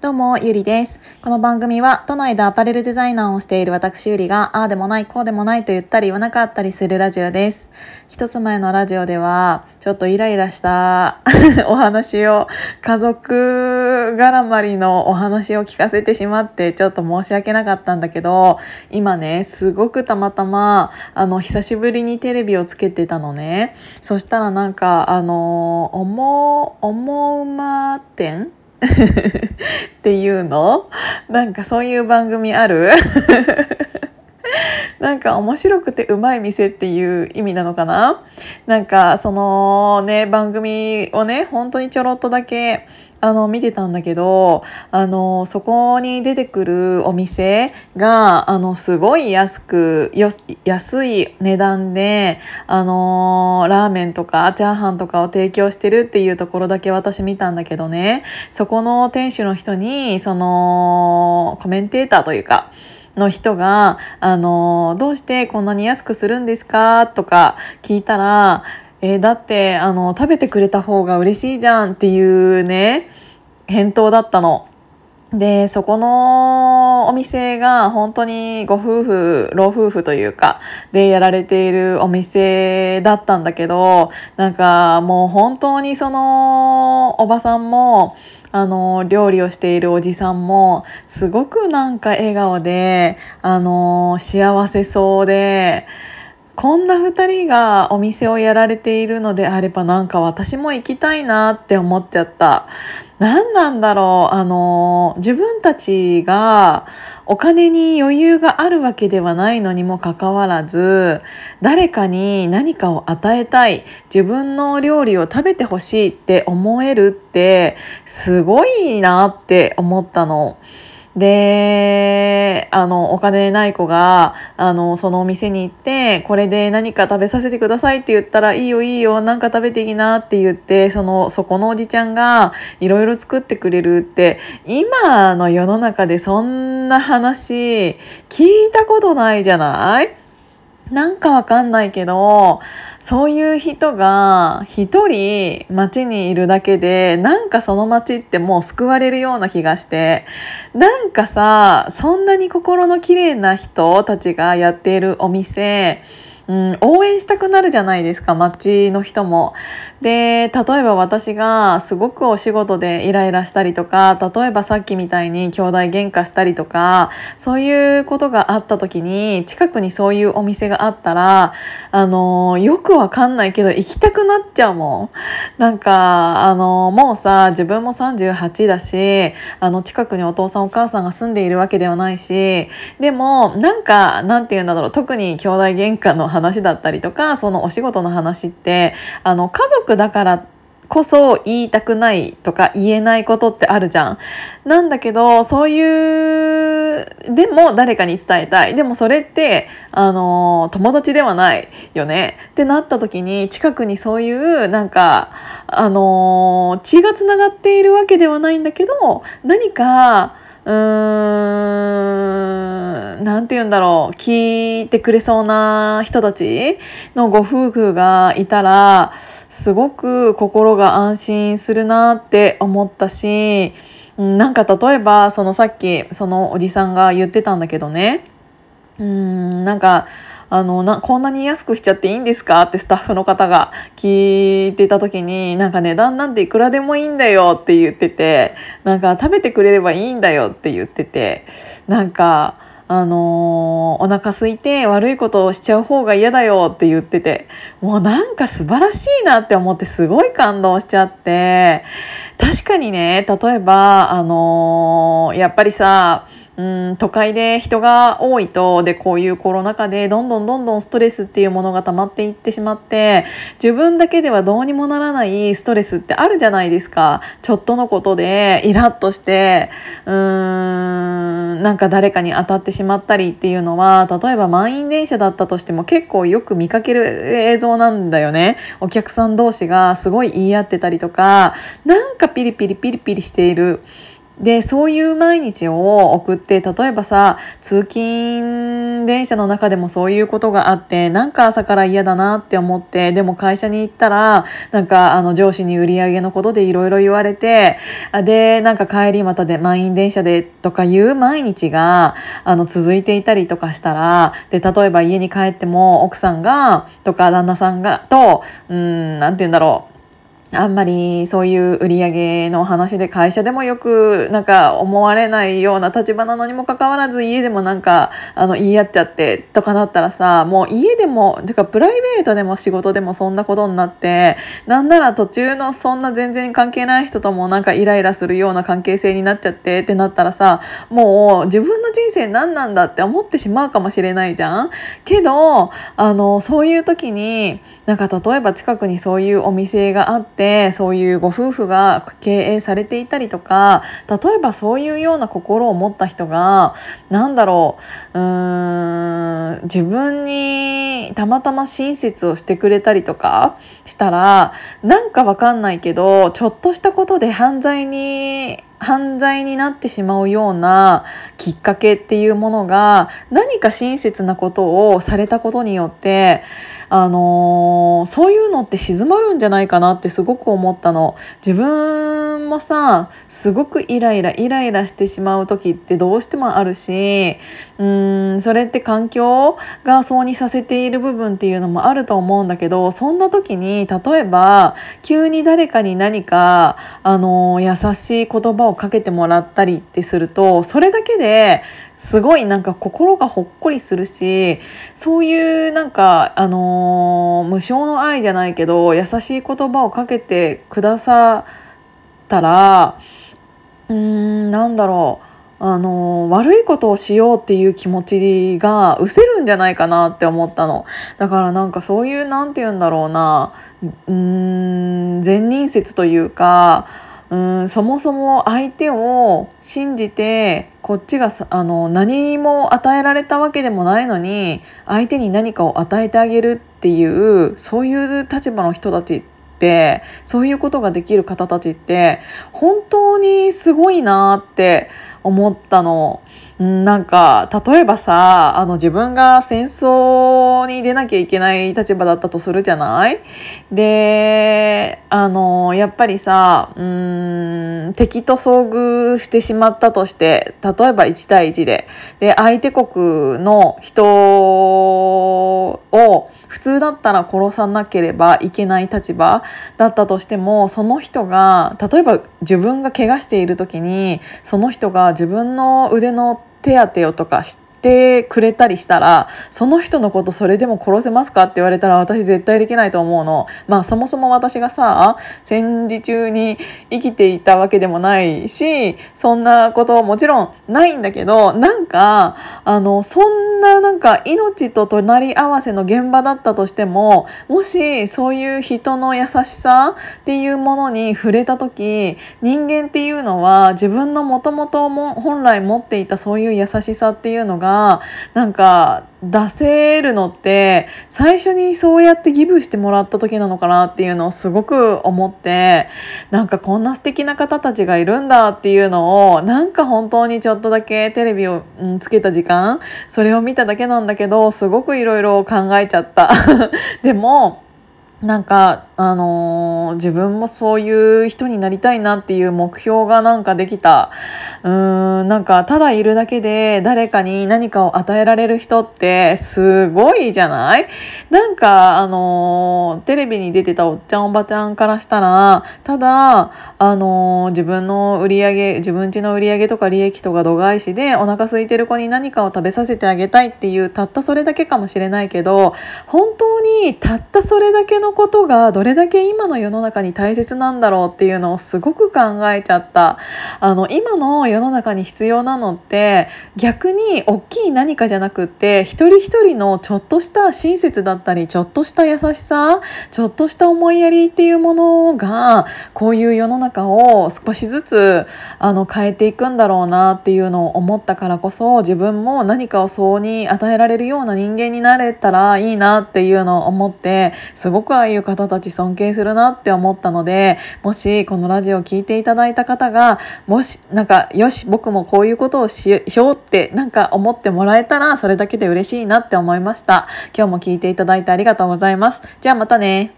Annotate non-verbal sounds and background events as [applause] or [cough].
どうも、ゆりです。この番組は、都内でアパレルデザイナーをしている私ゆりが、ああでもない、こうでもないと言ったり言わなかったりするラジオです。一つ前のラジオでは、ちょっとイライラした [laughs] お話を、家族絡まりのお話を聞かせてしまって、ちょっと申し訳なかったんだけど、今ね、すごくたまたま、あの、久しぶりにテレビをつけてたのね。そしたらなんか、あの、思う、思うま店っていうの？なんかそういう番組ある？[laughs] なんか面白くてうまい店っていう意味なのかな？なんかそのね番組をね本当にちょろっとだけあの見てたんだけどあのそこに出てくるお店があのすごい安く安い値段であのラーメンとかチャーハンとかを提供してるっていうところだけ私見たんだけどね。そこの店主の人にそのコメンテーターというかの人が、あの、どうしてこんなに安くするんですか？とか聞いたら、えー、だって、あの、食べてくれた方が嬉しいじゃんっていうね、返答だったの。で、そこのお店が本当にご夫婦、老夫婦というか、でやられているお店だったんだけど、なんかもう本当にそのおばさんも、あの、料理をしているおじさんも、すごくなんか笑顔で、あの、幸せそうで、こんな2人がお店をやられているのであればなんか私も行きたいなって思っちゃった。何なんだろうあの自分たちがお金に余裕があるわけではないのにもかかわらず誰かに何かを与えたい自分の料理を食べてほしいって思えるってすごいなって思ったの。で、あの、お金ない子が、あの、そのお店に行って、これで何か食べさせてくださいって言ったら、いいよいいよ、なんか食べていいなって言って、その、そこのおじちゃんが、いろいろ作ってくれるって、今の世の中でそんな話、聞いたことないじゃない？なんかわかんないけど、そういう人が一人街にいるだけで、なんかその街ってもう救われるような気がして、なんかさ、そんなに心の綺麗な人たちがやっているお店、うん、応援したくなるじゃないですか街の人も。で例えば私がすごくお仕事でイライラしたりとか例えばさっきみたいに兄弟喧嘩したりとかそういうことがあった時に近くにそういうお店があったらあのよくわかんないけど行きたくなっちゃうもん。なんかあのもうさ自分も38だしあの近くにお父さんお母さんが住んでいるわけではないしでもなんかなんて言うんだろう特に兄弟喧嘩の話だったりとかそのお仕事の話ってあの家族族だからこそ言いたくないとか言えないことってあるじゃん。なんだけどそういうでも誰かに伝えたいでもそれってあの友達ではないよねってなった時に近くにそういうなんかあの血がつながっているわけではないんだけど何かうーん、なんて言うんだろう、聞いてくれそうな人たちのご夫婦がいたら、すごく心が安心するなって思ったし、なんか例えば、そのさっき、そのおじさんが言ってたんだけどね、うん、なんか、あのなこんなに安くしちゃっていいんですか？ってスタッフの方が聞いてた時になんか値段なんていくらでもいいんだよって言っててなんか食べてくれればいいんだよって言っててなんかあのー、お腹空いて悪いことをしちゃう方が嫌だよって言っててもうなんか素晴らしいなって思ってすごい感動しちゃって。確かにね例えばあのー、やっぱりさうん都会で人が多いとでこういうコロナ禍でどんどんどんどんストレスっていうものが溜まっていってしまって自分だけではどうにもならないストレスってあるじゃないですか。ちょっとのことでイラッとしてうーんなんか誰かに当たってしまったりっていうのは例えば満員電車だったとしても結構よく見かける映像なんだよね。お客さん同士がすごい言い合ってたりとかなんかピリピリピリピリしている。でそういう毎日を送って例えばさ通勤電車の中でもそういうことがあってなんか朝から嫌だなって思ってでも会社に行ったらなんかあの上司に売り上げのことでいろいろ言われてでなんか帰りまたで満員電車でとかいう毎日があの続いていたりとかしたらで例えば家に帰っても奥さんがとか旦那さんがとうん何て言うんだろう。あんまりそういう売り上げの話で会社でもよくなんか思われないような立場なのにもかかわらず家でもなんかあの言い合っちゃってとかなったらさもう家でもてかプライベートでも仕事でもそんなことになってなんなら途中のそんな全然関係ない人ともなんかイライラするような関係性になっちゃってってなったらさもう自分の人生何なんだって思ってしまうかもしれないじゃん。けどあのそういう時になんか例えば近くにそういうお店があってってそういうご夫婦が経営されていたりとか例えばそういうような心を持った人が何だろううーん自分にたまたま親切をしてくれたりとかしたらなんかわかんないけどちょっとしたことで犯罪に犯罪になってしまうようなきっかけっていうものが何か親切なことをされたことによってあのー、そういうのって静まるんじゃないかなってすごく思ったの。自分もさすごくイライライライラしてしまう時ってどうしてもあるしうーんそれって環境がそうにさせている部分っていうのもあると思うんだけどそんな時に例えば急に誰かに何か、あの、優しい言葉をかけてもらったりってするとそれだけですごいなんか心がほっこりするしそういうなんかあの、無償の愛じゃないけど優しい言葉をかけてくださるったらうーんなんだろう。あの悪いことをしようっていう気持ちが失せるんじゃないかなって思ったの。だからなんかそういう何て言うんだろうな。うーん善人説というかうんそもそも相手を信じてこっちがあの何も与えられたわけでもないのに相手に何かを与えてあげるっていうそういう立場の人たちっててそういうことができる方たちって本当にすごいなって思ったの。なんか例えばさあの自分が戦争に出なきゃいけない立場だったとするじゃない？であのやっぱりさうん敵と遭遇してしまったとして例えば1対1でで相手国の人を普通だったら殺さなければいけない立場だったとしてもその人が例えば自分が怪我している時にその人が自分の腕の手当てをとかしててくれたりしたらその人のことそれでも殺せますかって言われたら私絶対できないと思うの。まあそもそも私がさ戦時中に生きていたわけでもないしそんなこともちろんないんだけどなんかあのそんななんか命と隣り合わせの現場だったとしてももしそういう人の優しさっていうものに触れた時人間っていうのは自分のもともと本来持っていたそういう優しさっていうのががなんか出せるのって最初にそうやってギブしてもらった時なのかなっていうのをすごく思ってなんかこんな素敵な方たちがいるんだっていうのをなんか本当にちょっとだけテレビを、ん、つけた時間それを見ただけなんだけどすごくいろいろ考えちゃった。[laughs] でもなんかあのー、自分もそういう人になりたいなっていう目標がなんかできた。うーんなんかただいるだけで誰かに何かを与えられる人ってすごいじゃない？なんかあのー、テレビに出てたおっちゃんおばちゃんからしたらただあのー、自分の売り上げ自分家の売り上げとか利益とか度外視でお腹空いてる子に何かを食べさせてあげたいっていうたったそれだけかもしれないけど本当にたったそれだけのことがどれれだけ今の世の中に大切なんだろうっていうのをすごく考えちゃった。あの今の世の中に必要なのって逆に大きい何かじゃなくって一人一人のちょっとした親切だったりちょっとした優しさちょっとした思いやりっていうものがこういう世の中を少しずつあの変えていくんだろうなっていうのを思ったからこそ自分も何かをそうに与えられるような人間になれたらいいなっていうのを思ってすごくああいう方たち尊敬するなって思ったのでもしこのラジオを聴いていただいた方がもしなんかよし僕もこういうことをしようってなんか思ってもらえたらそれだけで嬉しいなって思いました。今日も聞いていただいてありがとうございます。じゃあまたね。